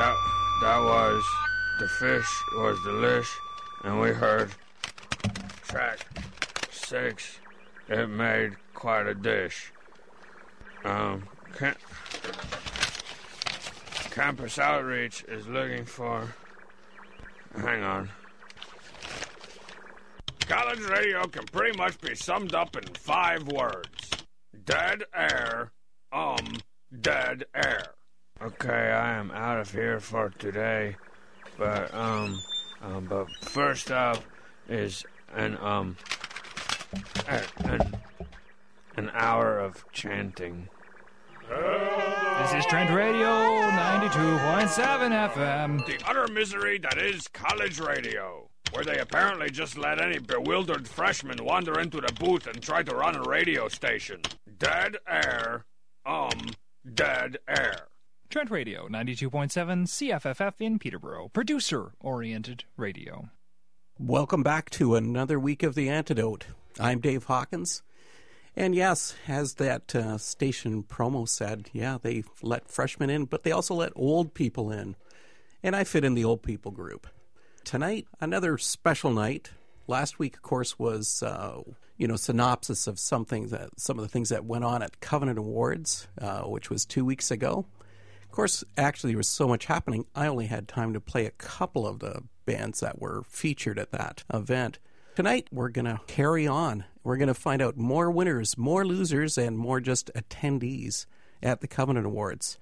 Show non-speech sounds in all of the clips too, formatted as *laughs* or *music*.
That that was the fish was delish, and we heard track six. It made quite a dish. Um, Cam- Campus Outreach is looking for. Hang on. College radio can pretty much be summed up in five words dead air, um, dead air. Okay, I am out of here for today, but, um, um but first up is an, um, an, an hour of chanting. This is Trent Radio 92.7 FM. The utter misery that is college radio, where they apparently just let any bewildered freshman wander into the booth and try to run a radio station. Dead air, um, dead air. Trent Radio 92.7 CFFF in Peterborough. Producer oriented radio. Welcome back to another week of The Antidote. I'm Dave Hawkins. And yes, as that uh, station promo said, yeah, they let freshmen in, but they also let old people in. And I fit in the old people group. Tonight, another special night. Last week, of course, was uh, you know synopsis of something that some of the things that went on at Covenant Awards, uh, which was two weeks ago. Of course, actually, there was so much happening. I only had time to play a couple of the bands that were featured at that event. Tonight, we're going to carry on. We're going to find out more winners, more losers, and more just attendees at the Covenant Awards.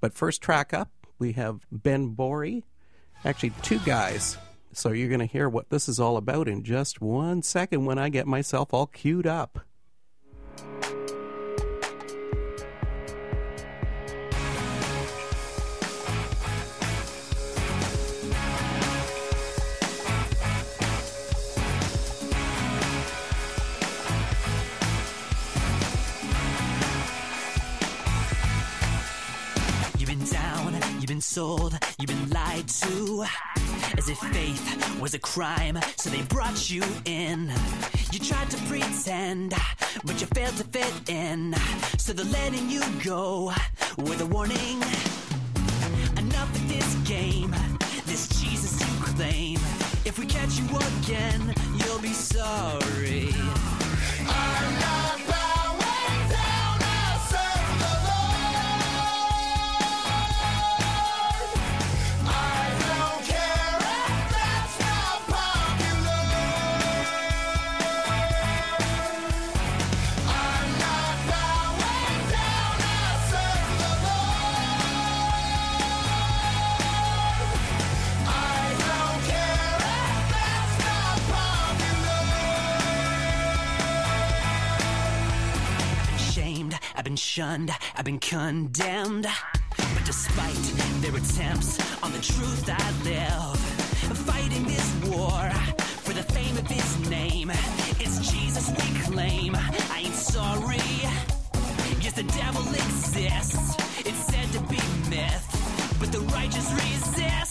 But first track up, we have Ben Borey. Actually, two guys. So you're going to hear what this is all about in just one second when I get myself all queued up. Sold, you've been lied to. As if faith was a crime, so they brought you in. You tried to pretend, but you failed to fit in. So they're letting you go with a warning. Enough of this game, this Jesus you claim. If we catch you again, you'll be sorry. Shunned, I've been condemned. But despite their attempts on the truth I live, fighting this war for the fame of his name, it's Jesus we claim. I ain't sorry. Yes, the devil exists. It's said to be myth, but the righteous resist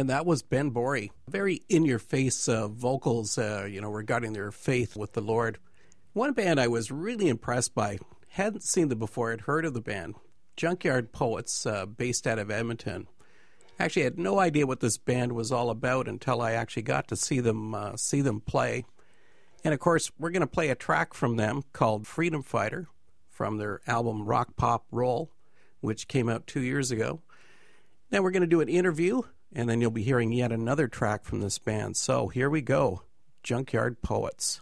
And that was Ben Borey. Very in your face uh, vocals, uh, you know, regarding their faith with the Lord. One band I was really impressed by, hadn't seen them before, had heard of the band, Junkyard Poets, uh, based out of Edmonton. Actually, I had no idea what this band was all about until I actually got to see them uh, see them play. And of course, we're going to play a track from them called Freedom Fighter from their album Rock Pop Roll, which came out two years ago. Now we're going to do an interview, and then you'll be hearing yet another track from this band. So here we go Junkyard Poets.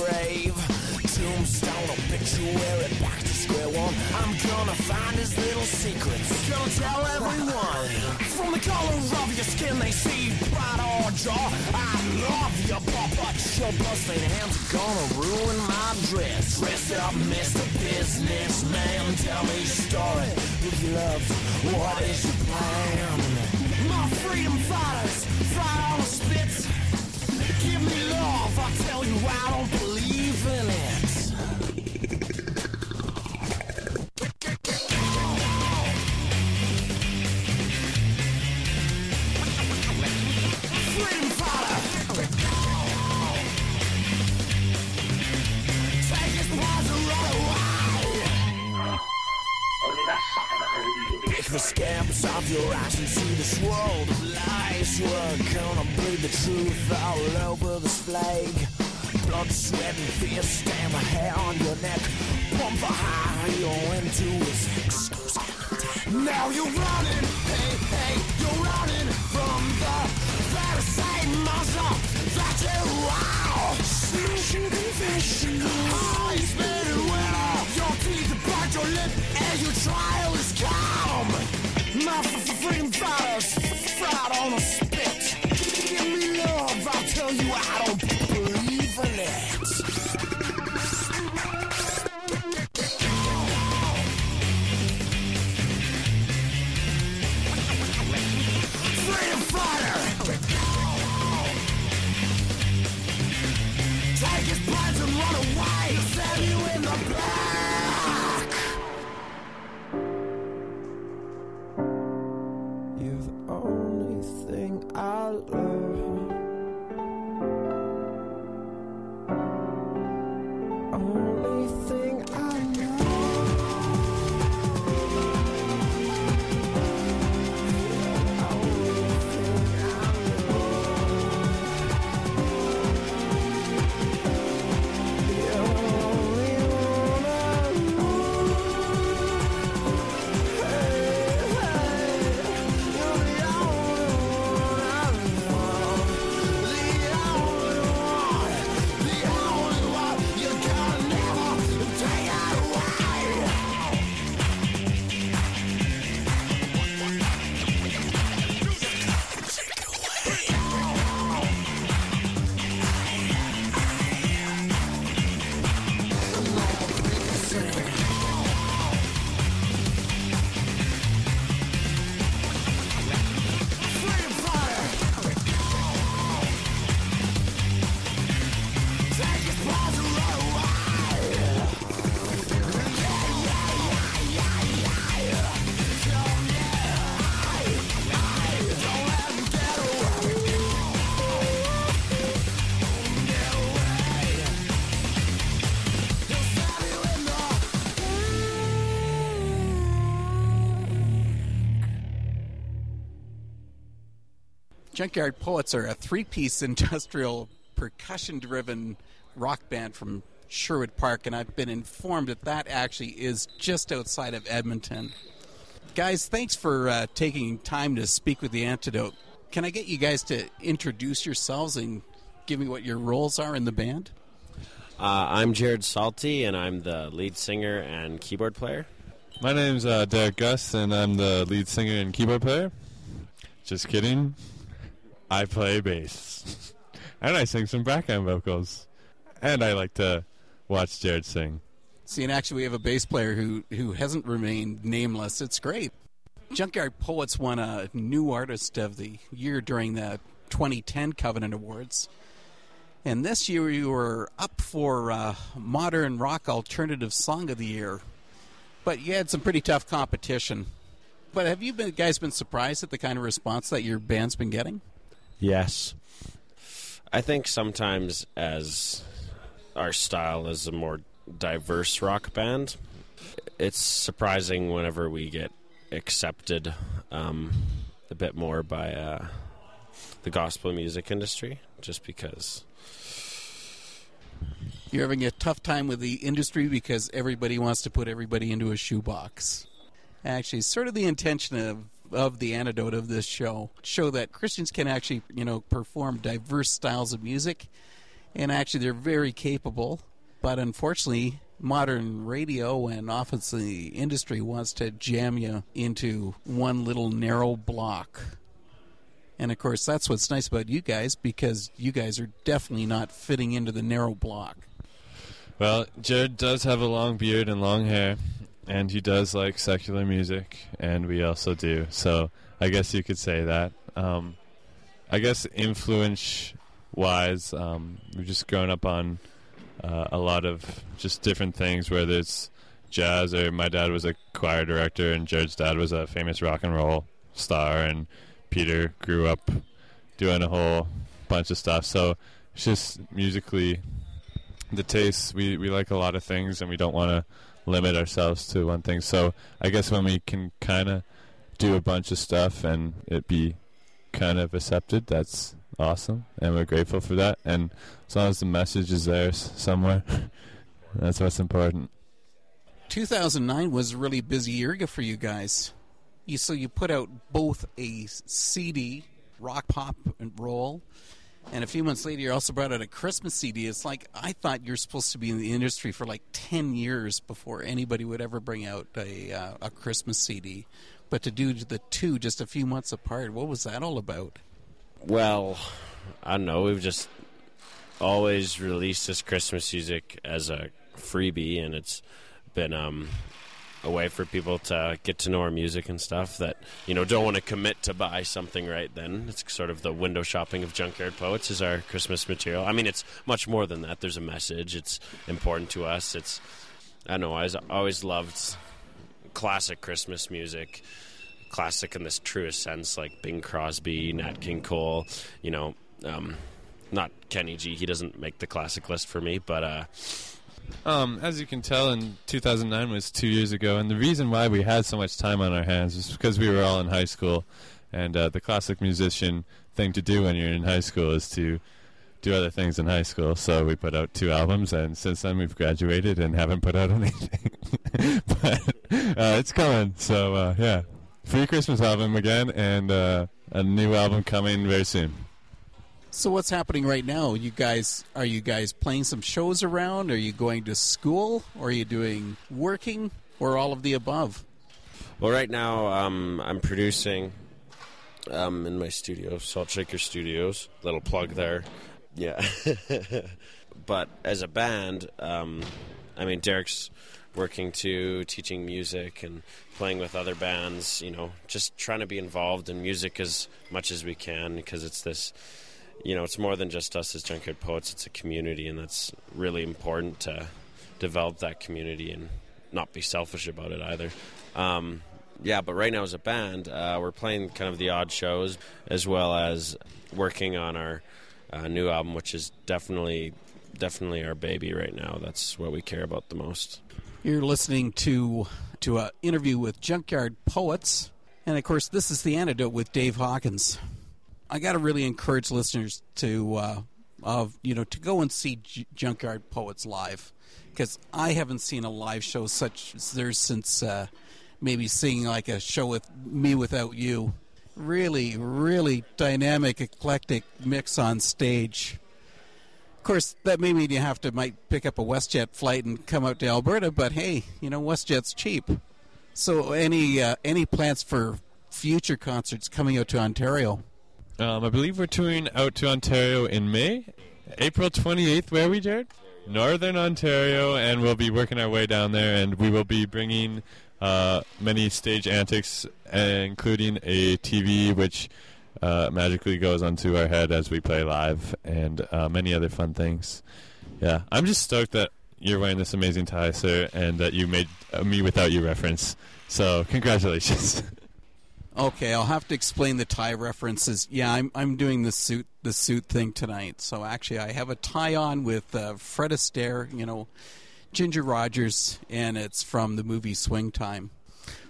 Grave. Tombstone obituary, back to square one. I'm gonna find his little secrets, gonna tell everyone. From the color of your skin, they see pride or jaw. I love your paw, but your bloodstained hands are gonna ruin my dress. Dress up, Mr. Businessman, tell me your story. If you love, what is your plan? My freedom fighters, fight on the spits. Give me love, I tell you I don't believe in it. Freedom fighter. Take run away. Pick the scabs off your eyes and see this world of lies. You're gonna bleed the truth all over this flag. Blood, sweat, and fear stamp a hair on your neck. Pump the high you're into his excuse. Now you're running, hey, hey, you're running from the Pharisee monster that you are. Smashing confession, eyes made oh, it winner. Your Junkyard Poets are a three piece *laughs* industrial percussion driven rock band from Sherwood Park, and I've been informed that that actually is just outside of Edmonton. Guys, thanks for uh, taking time to speak with the Antidote. Can I get you guys to introduce yourselves and give me what your roles are in the band? Uh, I'm Jared Salty, and I'm the lead singer and keyboard player. My name's uh, Derek Gus, and I'm the lead singer and keyboard player. Just kidding. I play bass. *laughs* and I sing some background vocals. And I like to watch Jared sing. See, and actually, we have a bass player who, who hasn't remained nameless. It's great. Junkyard Poets won a New Artist of the Year during the 2010 Covenant Awards. And this year you were up for uh, Modern Rock Alternative Song of the Year. But you had some pretty tough competition. But have you been, guys been surprised at the kind of response that your band's been getting? Yes. I think sometimes as our style is a more diverse rock band, it's surprising whenever we get accepted um, a bit more by uh, the gospel music industry, just because. You're having a tough time with the industry because everybody wants to put everybody into a shoebox. Actually, sort of the intention of of the antidote of this show show that Christians can actually, you know, perform diverse styles of music and actually they're very capable, but unfortunately modern radio and often the industry wants to jam you into one little narrow block. And of course, that's what's nice about you guys because you guys are definitely not fitting into the narrow block. Well, Jared does have a long beard and long hair, and he does like secular music, and we also do. So I guess you could say that. Um, I guess influence wise, um, we've just grown up on uh, a lot of just different things, whether it's jazz or my dad was a choir director, and Jared's dad was a famous rock and roll star, and Peter grew up doing a whole bunch of stuff. So it's just musically the taste. We we like a lot of things, and we don't want to limit ourselves to one thing. So I guess when we can kind of do a bunch of stuff and it be kind of accepted, that's awesome, and we're grateful for that. And as long as the message is there somewhere, *laughs* that's what's important. 2009 was a really busy year for you guys. You so you put out both a CD, rock pop and roll, and a few months later you also brought out a Christmas CD. It's like I thought you're supposed to be in the industry for like 10 years before anybody would ever bring out a uh, a Christmas CD, but to do the two just a few months apart, what was that all about? Well, I don't know. We've just always released this Christmas music as a freebie, and it's been um, a way for people to get to know our music and stuff that you know don't want to commit to buy something right then. It's sort of the window shopping of Junkyard Poets is our Christmas material. I mean, it's much more than that. There's a message. It's important to us. It's I don't know. I always loved classic Christmas music classic in this truest sense, like Bing Crosby, Nat King Cole, you know, um, not Kenny G. He doesn't make the classic list for me, but uh, um, as you can tell, in 2009 was two years ago, and the reason why we had so much time on our hands is because we were all in high school, and uh, the classic musician thing to do when you're in high school is to do other things in high school. So we put out two albums, and since then we've graduated and haven't put out *laughs* anything. but uh, it's coming, so uh, yeah free Christmas album again, and uh, a new album coming very soon. So what's happening right now? You guys are you guys playing some shows around? Are you going to school? Or are you doing working? Or all of the above? Well, right now um, I'm producing um, in my studio, Salt Shaker Studios. Little plug there. Yeah. *laughs* but as a band, um, I mean, Derek's working too, teaching music and playing with other bands, you know, just trying to be involved in music as much as we can because it's this, you know, it's more than just us as Junkyard Poets, it's a community, and that's really important to develop that community and not be selfish about it either. Um, yeah, but right now as a band, uh, we're playing kind of the odd shows as well as working on our uh, new album, which is definitely definitely our baby right now. That's what we care about the most. You're listening to to an interview with Junkyard Poets, and of course, this is the antidote with Dave Hawkins. I got to really encourage listeners to uh, of you know to go and see J- Junkyard Poets live because I haven't seen a live show such as theirs since uh, maybe seeing like a show with me without you. Really, really dynamic, eclectic mix on stage. Of course, that may mean you have to might pick up a WestJet flight and come out to Alberta, but hey, you know WestJet's cheap. So, any uh, any plans for future concerts coming out to Ontario? Um, I believe we're touring out to Ontario in May, April 28th. Where are we, Jared? Northern Ontario, and we'll be working our way down there, and we will be bringing uh, many stage antics, uh, including a TV which uh, magically goes onto our head as we play live, and uh, many other fun things. Yeah, I'm just stoked that you're wearing this amazing tie, sir, and that you made a me without you reference. So, congratulations. *laughs* Okay, I'll have to explain the tie references. Yeah, I'm I'm doing the suit the suit thing tonight. So actually, I have a tie on with uh, Fred Astaire, you know, Ginger Rogers, and it's from the movie Swing Time.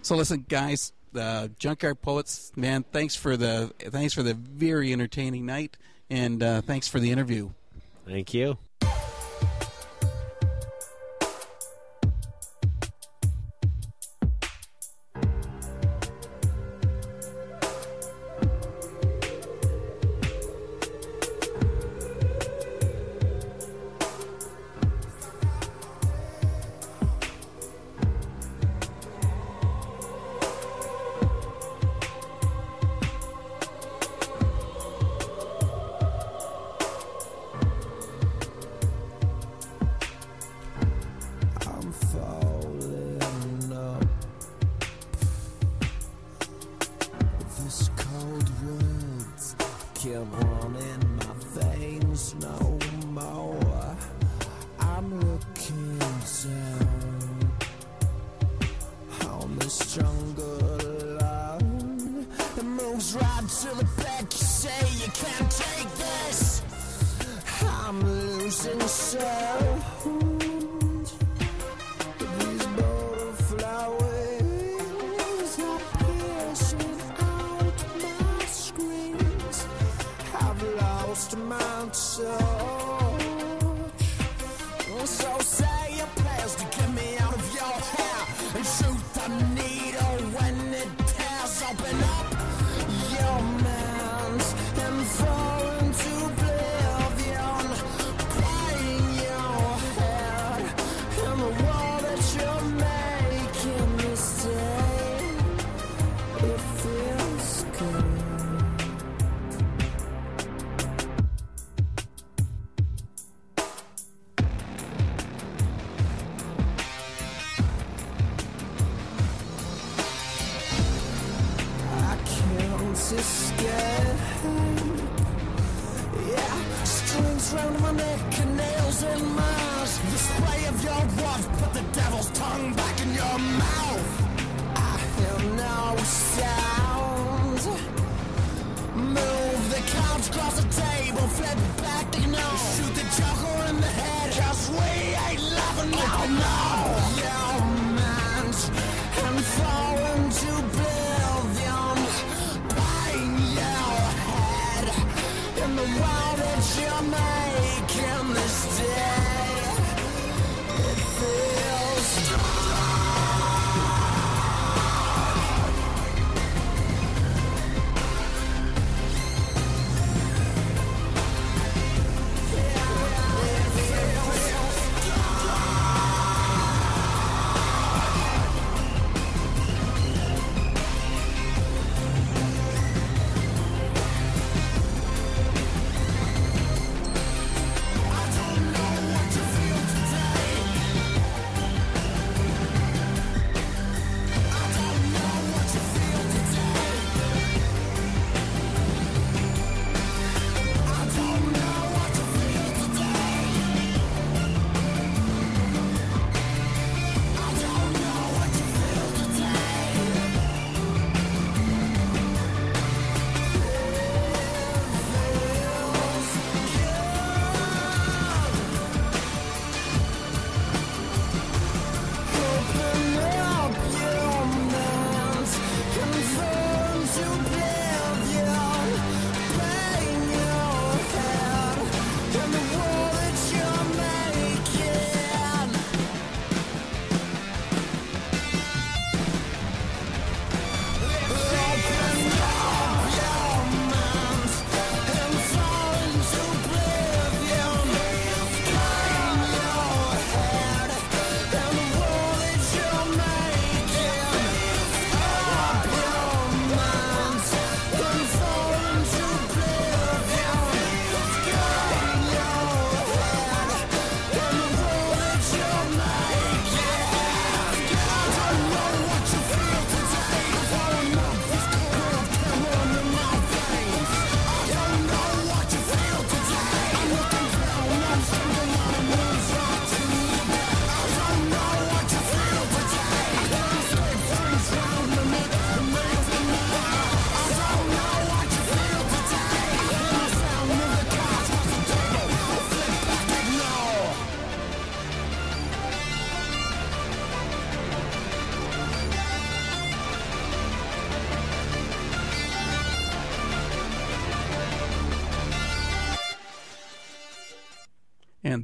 So listen, guys, uh, Junkyard Poets, man, thanks for the thanks for the very entertaining night, and uh, thanks for the interview. Thank you.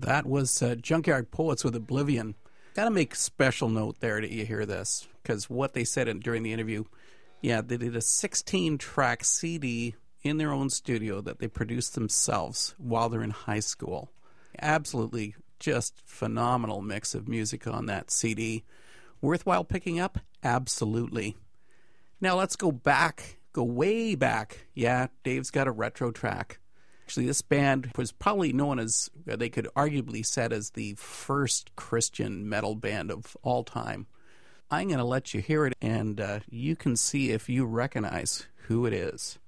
That was uh, Junkyard Poets with Oblivion. Gotta make special note there that you hear this, because what they said in, during the interview, yeah, they did a 16 track CD in their own studio that they produced themselves while they're in high school. Absolutely just phenomenal mix of music on that CD. Worthwhile picking up? Absolutely. Now let's go back, go way back. Yeah, Dave's got a retro track. Actually, this band was probably known as, they could arguably said as the first Christian metal band of all time. I'm going to let you hear it, and uh, you can see if you recognize who it is.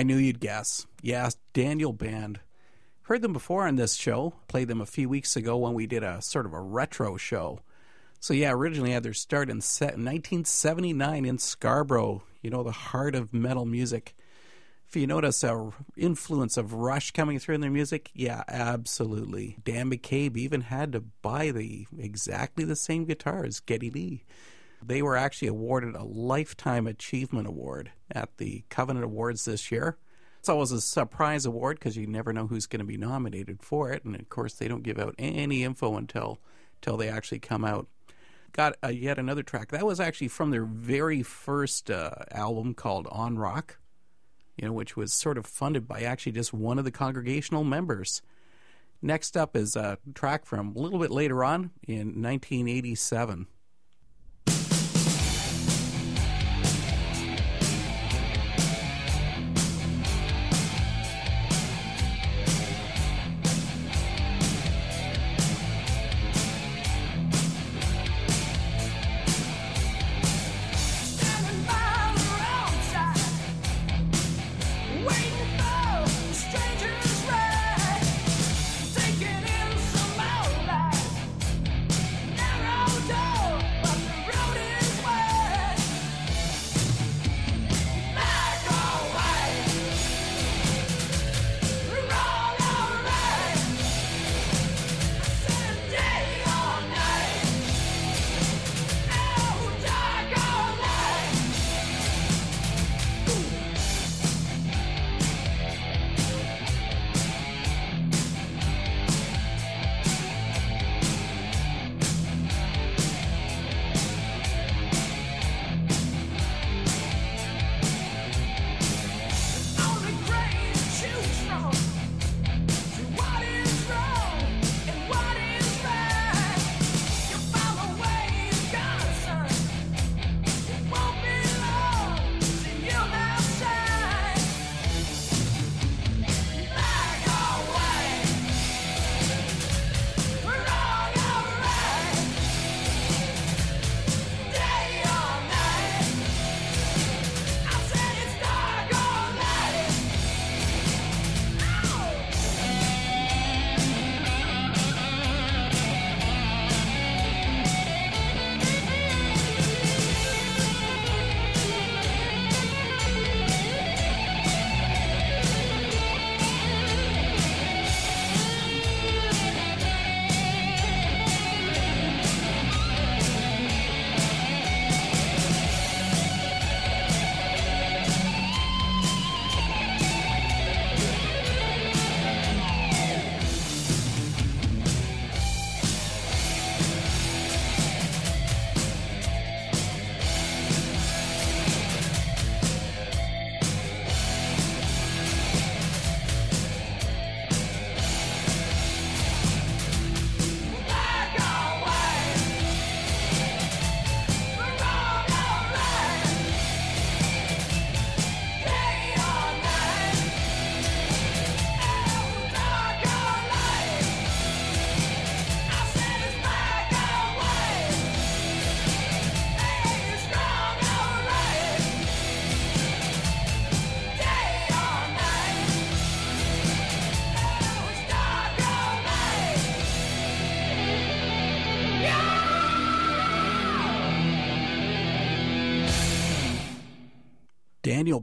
I knew you'd guess. Yes, Daniel Band. Heard them before on this show. Played them a few weeks ago when we did a sort of a retro show. So yeah, originally had their start in 1979 in Scarborough. You know, the heart of metal music. If you notice a influence of Rush coming through in their music, yeah, absolutely. Dan McBride even had to buy the exactly the same guitar as Geddy Lee. They were actually awarded a Lifetime Achievement Award at the Covenant Awards this year. It's always a surprise award because you never know who's going to be nominated for it, and of course they don't give out any info until until they actually come out. Got uh, yet another track that was actually from their very first uh, album called On Rock, you know, which was sort of funded by actually just one of the congregational members. Next up is a track from a little bit later on in 1987.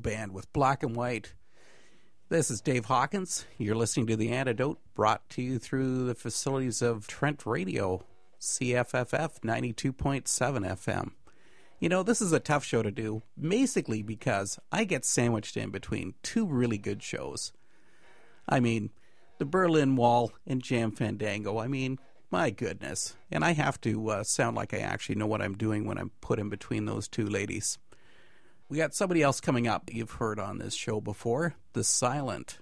Band with Black and White. This is Dave Hawkins. You're listening to The Antidote, brought to you through the facilities of Trent Radio, CFFF 92.7 FM. You know, this is a tough show to do, basically because I get sandwiched in between two really good shows. I mean, the Berlin Wall and Jam Fandango. I mean, my goodness. And I have to uh, sound like I actually know what I'm doing when I'm put in between those two ladies. We got somebody else coming up you've heard on this show before The Silent.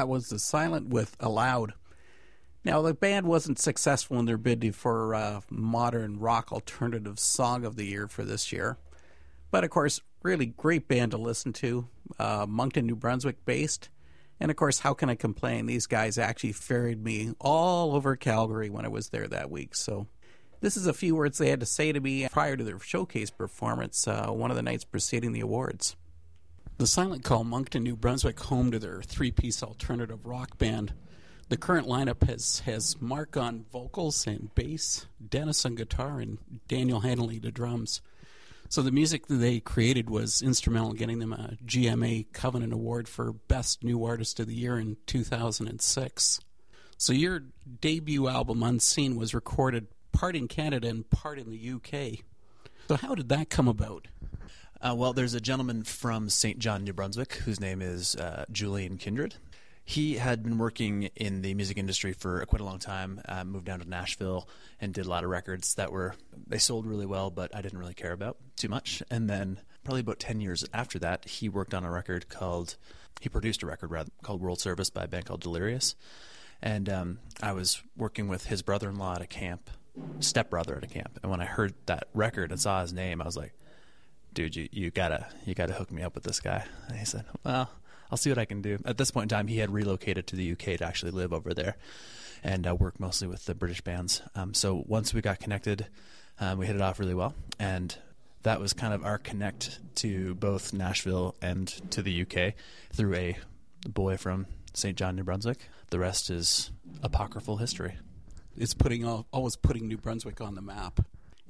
That was The Silent with Aloud. Now, the band wasn't successful in their bid for uh, modern rock alternative song of the year for this year. But of course, really great band to listen to. Uh, Moncton, New Brunswick based. And of course, how can I complain? These guys actually ferried me all over Calgary when I was there that week. So, this is a few words they had to say to me prior to their showcase performance, uh, one of the nights preceding the awards. The Silent call Moncton, New Brunswick, home to their three piece alternative rock band. The current lineup has, has Mark on vocals and bass, Dennis on guitar, and Daniel Henley to drums. So the music that they created was instrumental in getting them a GMA Covenant Award for Best New Artist of the Year in 2006. So your debut album, Unseen, was recorded part in Canada and part in the UK. So how did that come about? Uh, well, there's a gentleman from St. John, New Brunswick, whose name is uh, Julian Kindred. He had been working in the music industry for quite a long time. Uh, moved down to Nashville and did a lot of records that were they sold really well, but I didn't really care about too much. And then probably about ten years after that, he worked on a record called he produced a record rather called World Service by a band called Delirious. And um, I was working with his brother-in-law at a camp, stepbrother at a camp. And when I heard that record and saw his name, I was like, dude, you, you gotta you gotta hook me up with this guy. And he said, well, I'll see what I can do. At this point in time, he had relocated to the UK to actually live over there and uh, work mostly with the British bands. Um, so once we got connected, um, we hit it off really well, and that was kind of our connect to both Nashville and to the UK through a boy from St. John, New Brunswick. The rest is apocryphal history. It's putting all, always putting New Brunswick on the map,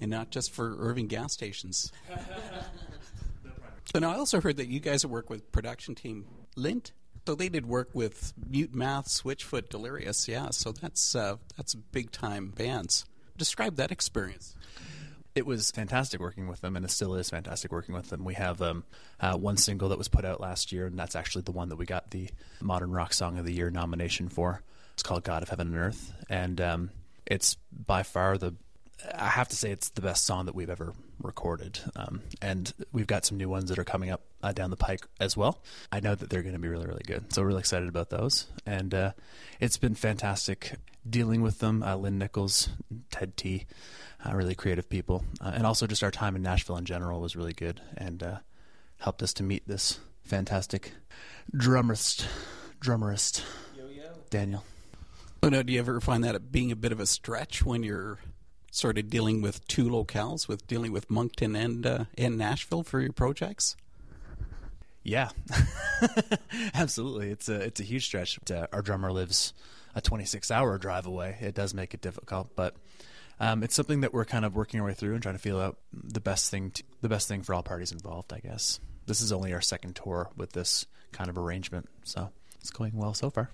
and not just for Irving gas stations. and I also heard that you guys work with production team Lint. So they did work with Mute Math, Switchfoot, Delirious. Yeah, so that's uh, that's big time bands. Describe that experience. it was fantastic working with them, and it still is fantastic working with them. We have um, uh, one single that was put out last year, and that's actually the one that we got the Modern Rock Song of the Year nomination for. It's called "God of Heaven and Earth," and um, it's by far the. I have to say, it's the best song that we've ever recorded, um, and we've got some new ones that are coming up uh, down the pike as well. I know that they're going to be really, really good, so we're really excited about those. And uh, it's been fantastic dealing with them. Uh, Lynn Nichols, Ted T, uh, really creative people, uh, and also just our time in Nashville in general was really good and uh, helped us to meet this fantastic drummerist, drummerist, Daniel. Oh, no, do you ever find that being a bit of a stretch when you're sort of dealing with two locales, with dealing with Moncton and uh, and Nashville for your projects? Yeah, *laughs* absolutely. It's a it's a huge stretch. Uh, our drummer lives a 26 hour drive away. It does make it difficult, but um, it's something that we're kind of working our way through and trying to feel out the best thing to, the best thing for all parties involved. I guess this is only our second tour with this kind of arrangement, so it's going well so far.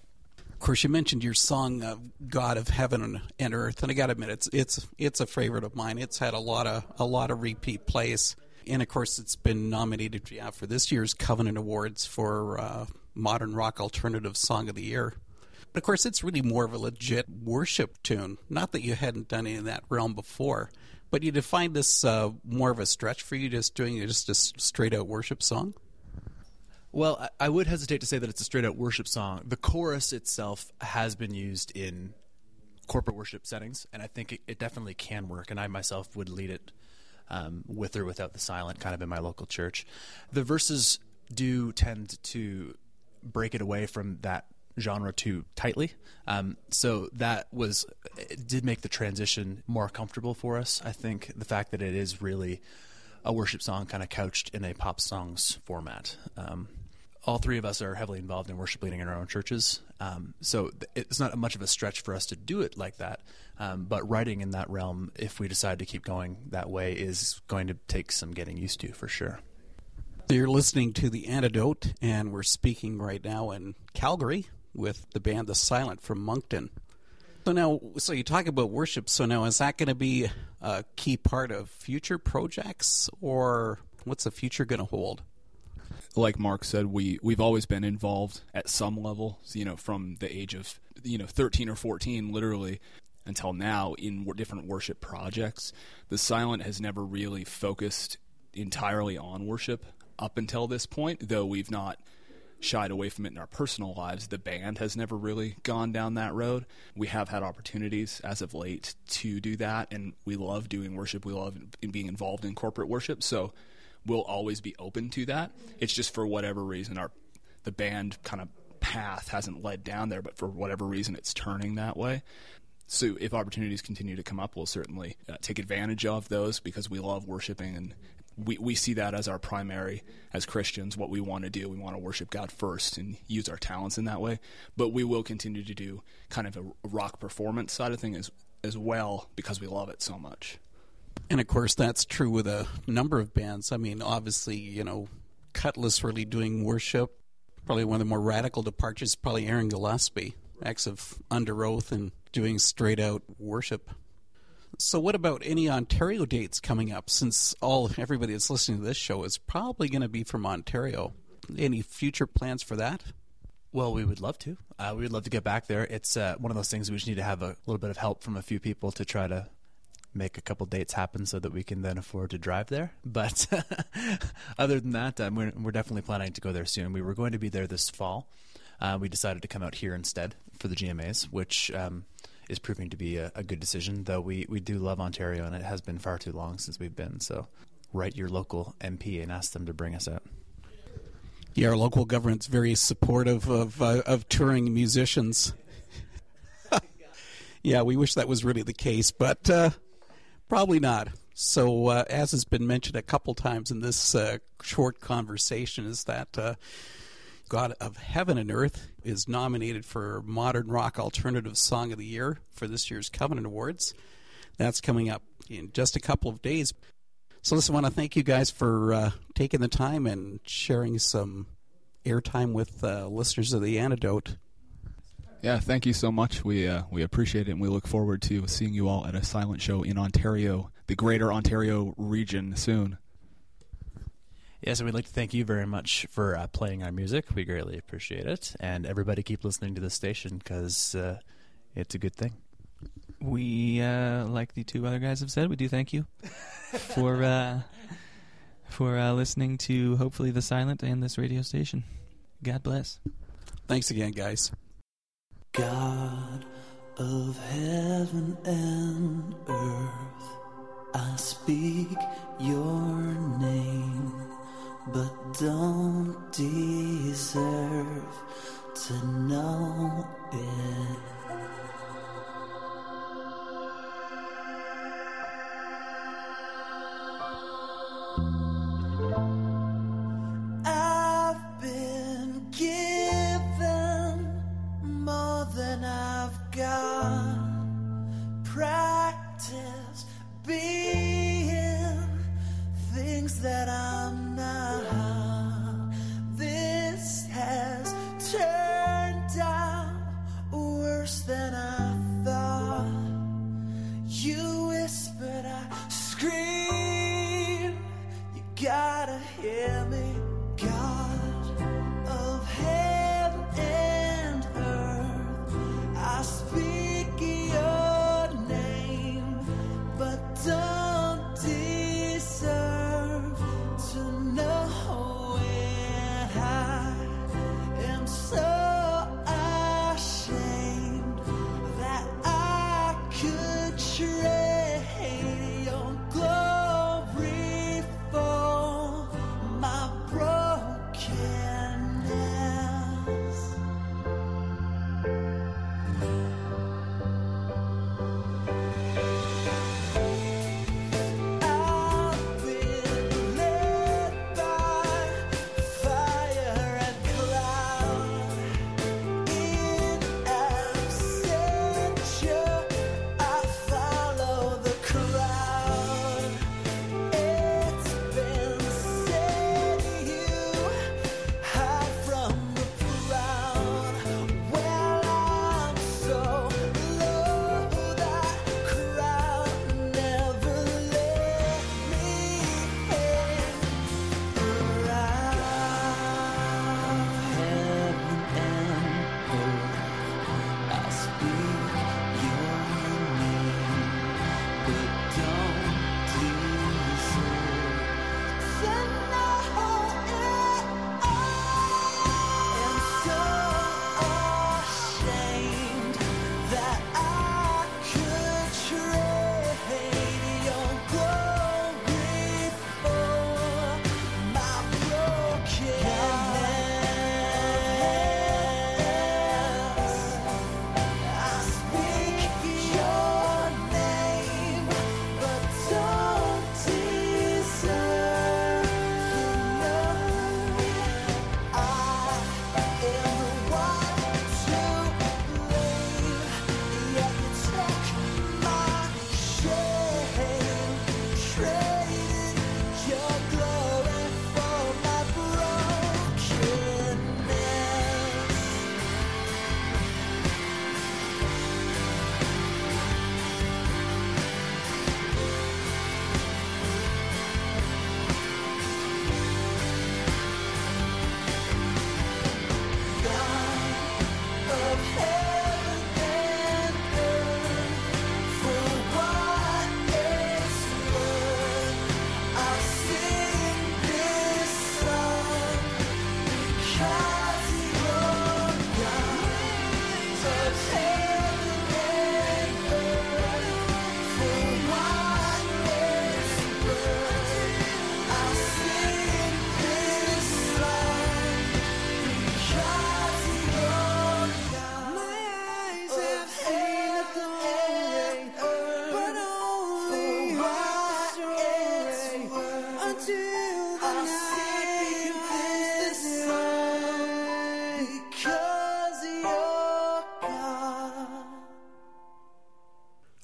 Of course, you mentioned your song uh, "God of Heaven and Earth," and I got to admit, it's it's it's a favorite of mine. It's had a lot of a lot of repeat plays, and of course, it's been nominated yeah, for this year's Covenant Awards for uh, Modern Rock Alternative Song of the Year. But of course, it's really more of a legit worship tune. Not that you hadn't done any in that realm before, but you define this uh, more of a stretch for you, just doing just a straight out worship song. Well, I, would hesitate to say that it's a straight out worship song. The chorus itself has been used in corporate worship settings, and I think it, it definitely can work. And I myself would lead it um, with or without the silent, kind of in my local church. The verses do tend to break it away from that genre too tightly. Um, so that was did make the transition more comfortable for us. I think the fact that it is really a worship song, kind of couched in a pop songs format. Um, all three of us are heavily involved in worship leading in our own churches. Um, so it's not much of a stretch for us to do it like that. Um, but writing in that realm, if we decide to keep going that way, is going to take some getting used to for sure. You're listening to The Antidote, and we're speaking right now in Calgary with the band The Silent from Moncton. So now, so you talk about worship. So now, is that going to be a key part of future projects, or what's the future going to hold? Like Mark said, we we've always been involved at some level. You know, from the age of you know 13 or 14, literally, until now in different worship projects. The Silent has never really focused entirely on worship up until this point, though we've not shied away from it in our personal lives. The band has never really gone down that road. We have had opportunities as of late to do that, and we love doing worship. We love in- being involved in corporate worship. So we'll always be open to that. It's just for whatever reason our the band kind of path hasn't led down there, but for whatever reason it's turning that way. So if opportunities continue to come up, we'll certainly uh, take advantage of those because we love worshiping and we, we see that as our primary as Christians what we want to do. We want to worship God first and use our talents in that way. But we will continue to do kind of a rock performance side of things as as well because we love it so much. And of course, that's true with a number of bands. I mean, obviously, you know, Kutless really doing worship. Probably one of the more radical departures, probably Aaron Gillespie, acts of Underoath and doing straight out worship. So, what about any Ontario dates coming up? Since all everybody that's listening to this show is probably going to be from Ontario, any future plans for that? Well, we would love to. Uh, we would love to get back there. It's uh, one of those things we just need to have a little bit of help from a few people to try to make a couple dates happen so that we can then afford to drive there. *laughs* But *laughs* other than that, um, we're, we're definitely planning to go there soon. We were going to be there this fall. Uh, we decided to come out here instead for the GMAs, which um, is proving to be a, a good decision, though we, we do love Ontario and it has been far too long since we've been. So write your local MP and ask them to bring us out. Yeah, our local government's very supportive of uh, of touring musicians. *laughs* yeah, we wish that was really the case, but uh, probably not. So, uh, as has been mentioned a couple times in this uh, short conversation, is that uh, God of Heaven and Earth is nominated for Modern Rock Alternative Song of the Year for this year's Covenant Awards. That's coming up in just a couple of days. So, listen, I want to thank you guys for uh, taking the time and sharing some airtime with uh, listeners of The Antidote. Yeah, thank you so much. We uh, we appreciate it, and we look forward to seeing you all at a silent show in Ontario, the Greater Ontario region, soon. Yes, and we'd like to thank you very much for uh, playing our music. We greatly appreciate it. And everybody keep listening to the station because uh, it's a good thing. We, uh, like the two other guys have said, we do thank you *laughs* for uh, for uh, listening to hopefully the silent and this radio station. God bless. Thanks again, guys. God of heaven and earth, I speak your name, but don't deserve to know it.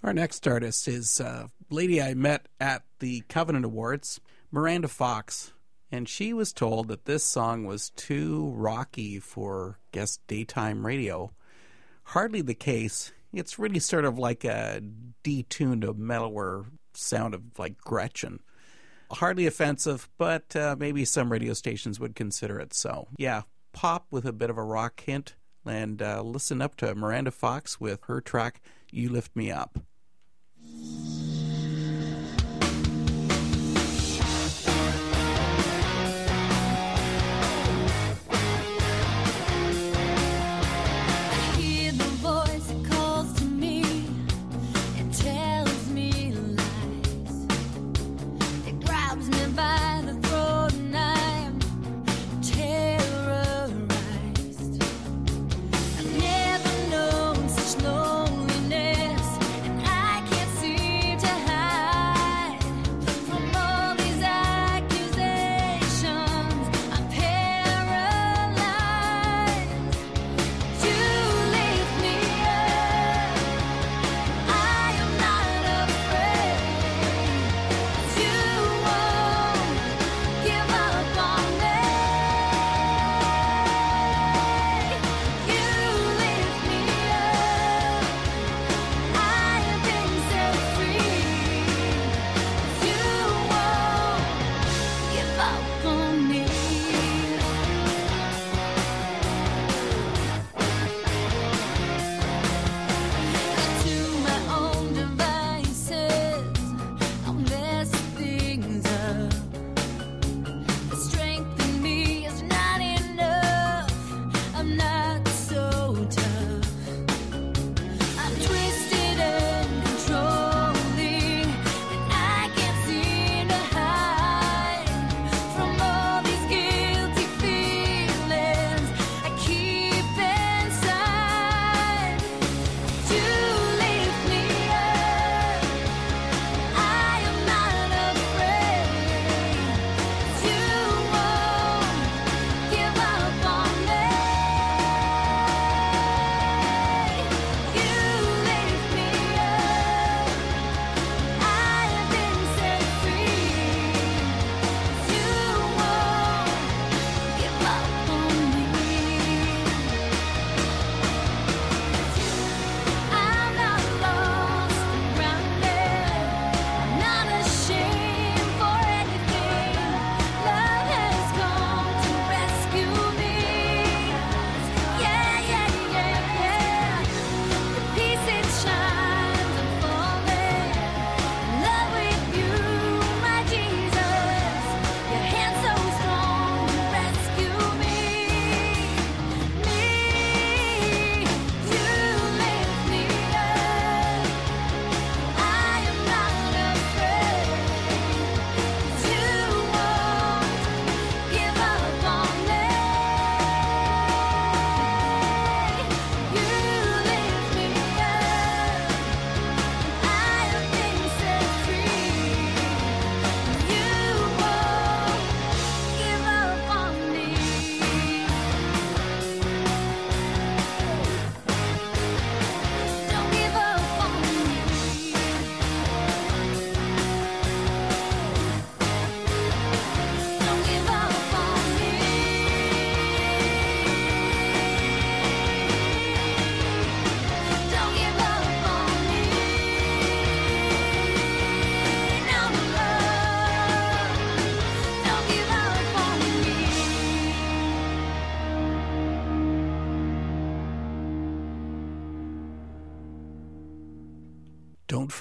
Our next artist is a lady I met at the Covenant Awards, Miranda Fox, and she was told that this song was too rocky for guest daytime radio. Hardly the case. It's really sort of like a detuned, a mellower sound of like Gretchen. Hardly offensive, but uh, maybe some radio stations would consider it so. Yeah, pop with a bit of a rock hint, and uh, listen up to Miranda Fox with her track "You Lift Me Up."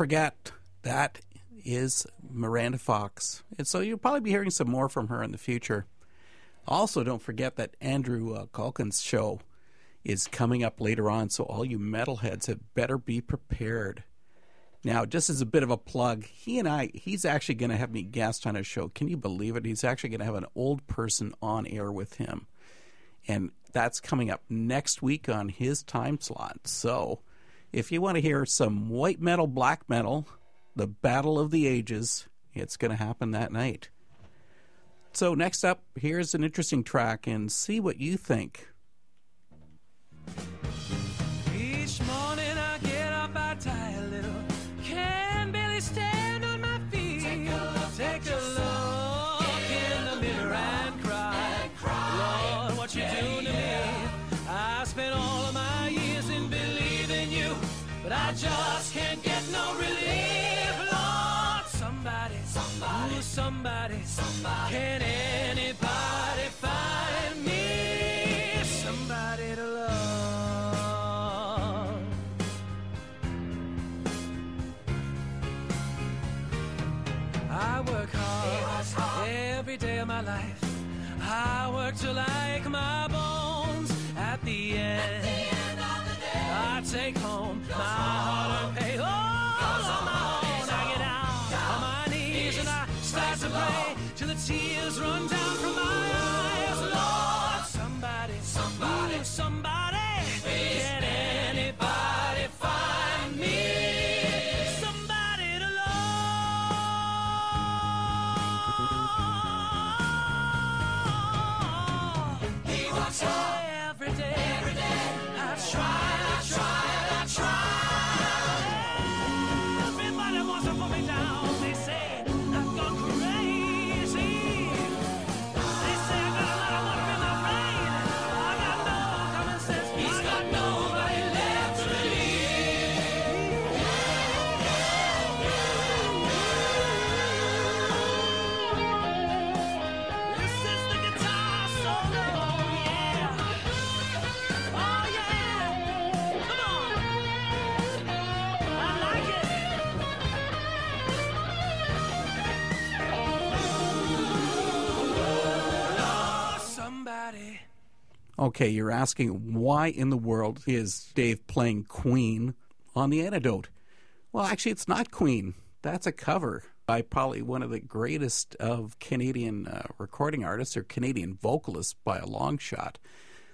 Forget that is Miranda Fox. And so you'll probably be hearing some more from her in the future. Also, don't forget that Andrew uh, show is coming up later on, so all you metalheads had better be prepared. Now, just as a bit of a plug, he and I, he's actually going to have me guest on his show. Can you believe it? He's actually going to have an old person on air with him. And that's coming up next week on his time slot. So, if you want to hear some white metal, black metal, the battle of the ages, it's going to happen that night. So, next up, here's an interesting track and see what you think. Each morning my life. I work till I ache my bones. At the end, I take home my hard-earned pay. Okay, you're asking why in the world is Dave playing Queen on the antidote? Well, actually, it's not Queen. That's a cover by probably one of the greatest of Canadian uh, recording artists or Canadian vocalists by a long shot.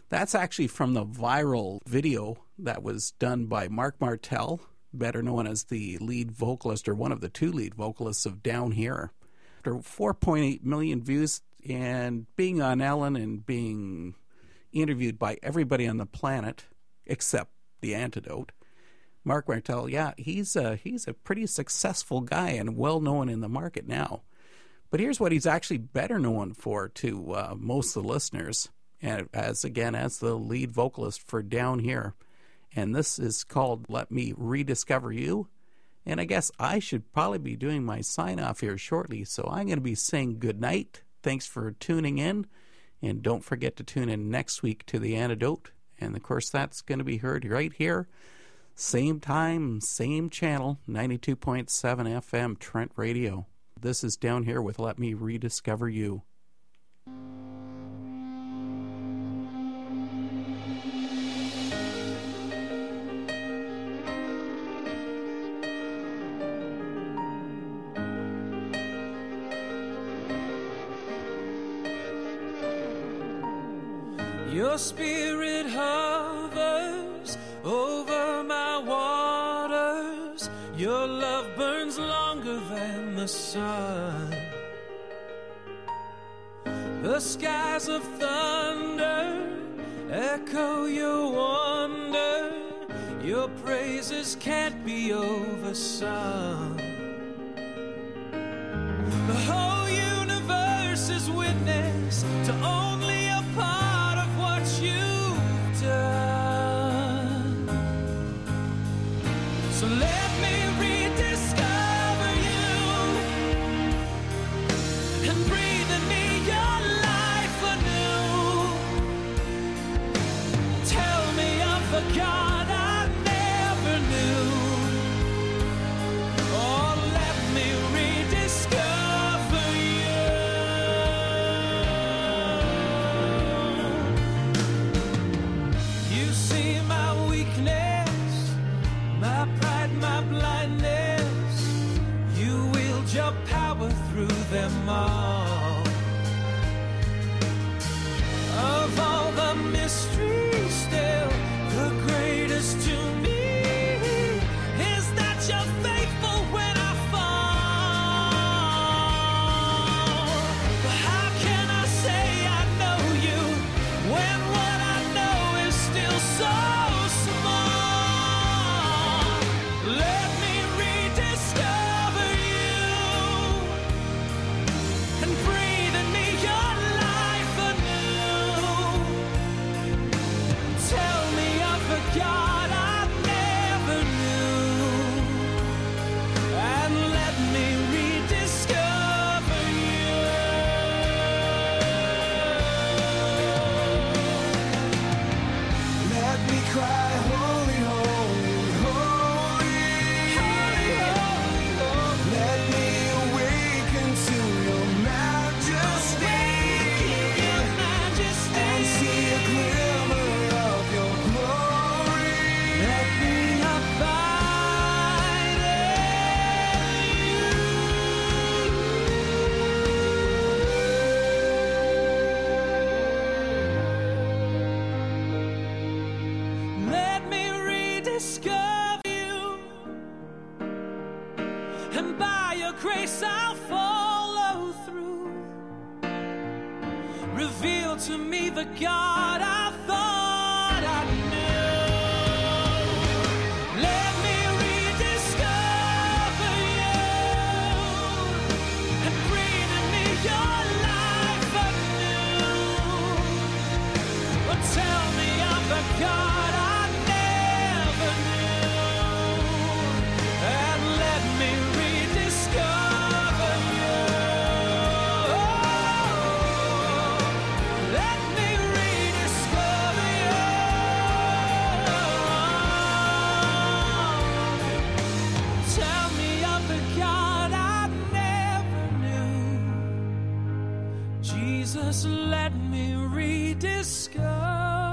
That's actually from the viral video that was done by Marc Martel, better known as the lead vocalist or one of the two lead vocalists of Downhere. After 4.8 million views and being on Ellen and being interviewed by everybody on the planet except the antidote. Marc Martel, yeah, he's a, he's a pretty successful guy and well known in the market now. But here's what he's actually better known for to uh, most of the listeners, and as again as the lead vocalist for Downhere, and this is called "Let Me Rediscover You." And I guess I should probably be doing my sign off here shortly, so I'm going to be saying good night. Thanks for tuning in. And don't forget to tune in next week to The Antidote. And of course, that's going to be heard right here. Same time, same channel, 92.7 FM Trent Radio. This is Downhere with Let Me Rediscover You. Your spirit hovers over my waters. Your love burns longer than the sun. The skies of thunder echo your wonder. Your praises can't be oversung. The whole universe is witness to only Jesus, let me rediscover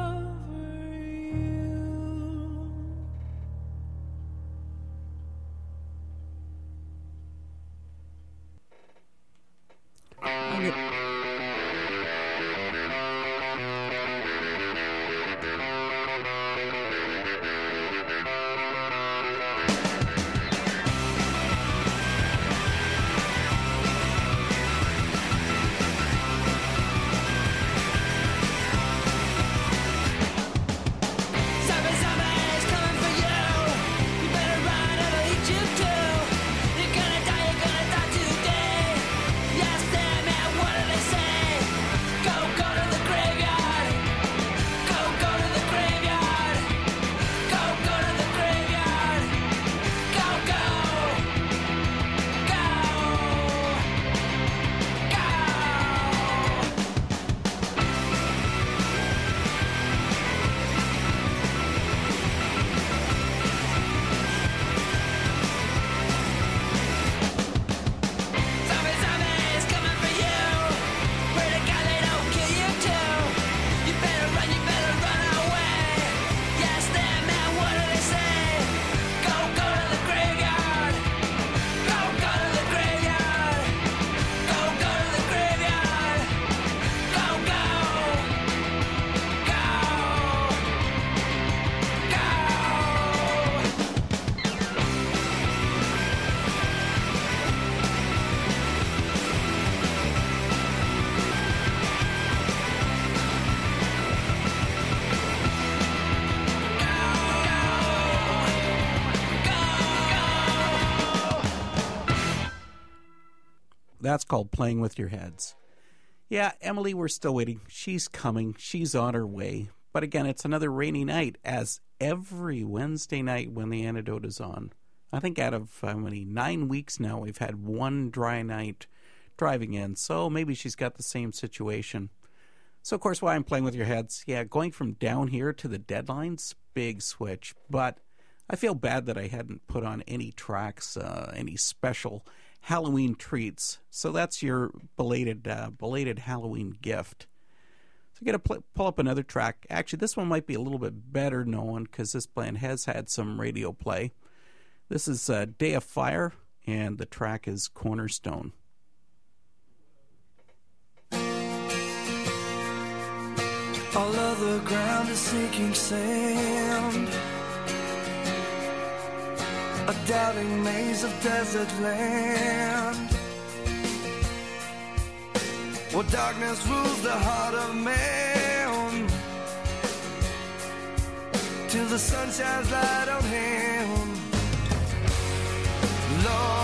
That's called playing with your heads. Yeah, Emily, we're still waiting. She's coming. She's on her way. But again, it's another rainy night, as every Wednesday night when the antidote is on. I think out of how many nine weeks now, we've had one dry night driving in. So maybe she's got the same situation. So of course, why I'm playing with your heads, yeah, going from Downhere to the deadlines, big switch. But I feel bad that I hadn't put on any tracks, uh, any special Halloween treats. So that's your belated uh, belated Halloween gift. So I got to pl- pull up another track. Actually, this one might be a little bit better known because this band has had some radio play. This is uh, Day of Fire, and the track is Cornerstone. All of the ground is sinking sand. A doubting maze of desert land. Where darkness rules the heart of man. Till the sun shines light on him. Lord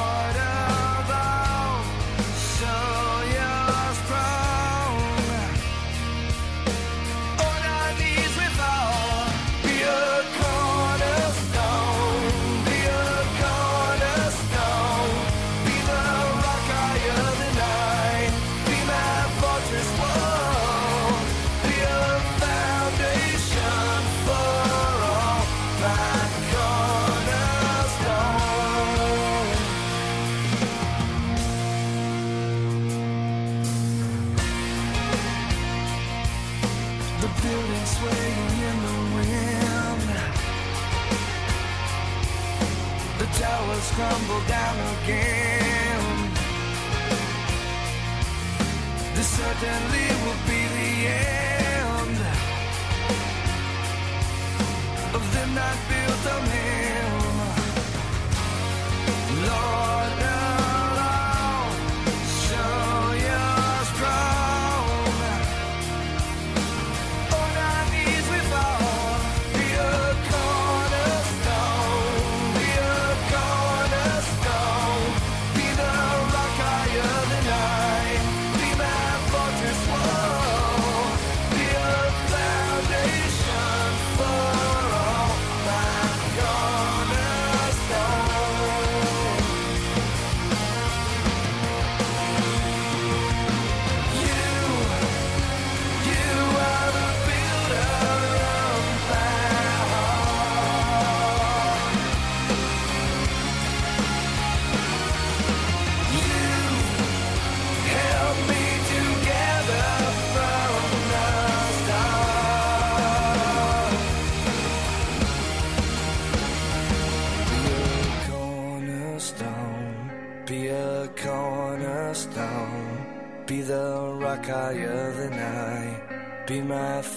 certainly will be the end of them not built on him. Lord,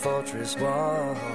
fortress wall.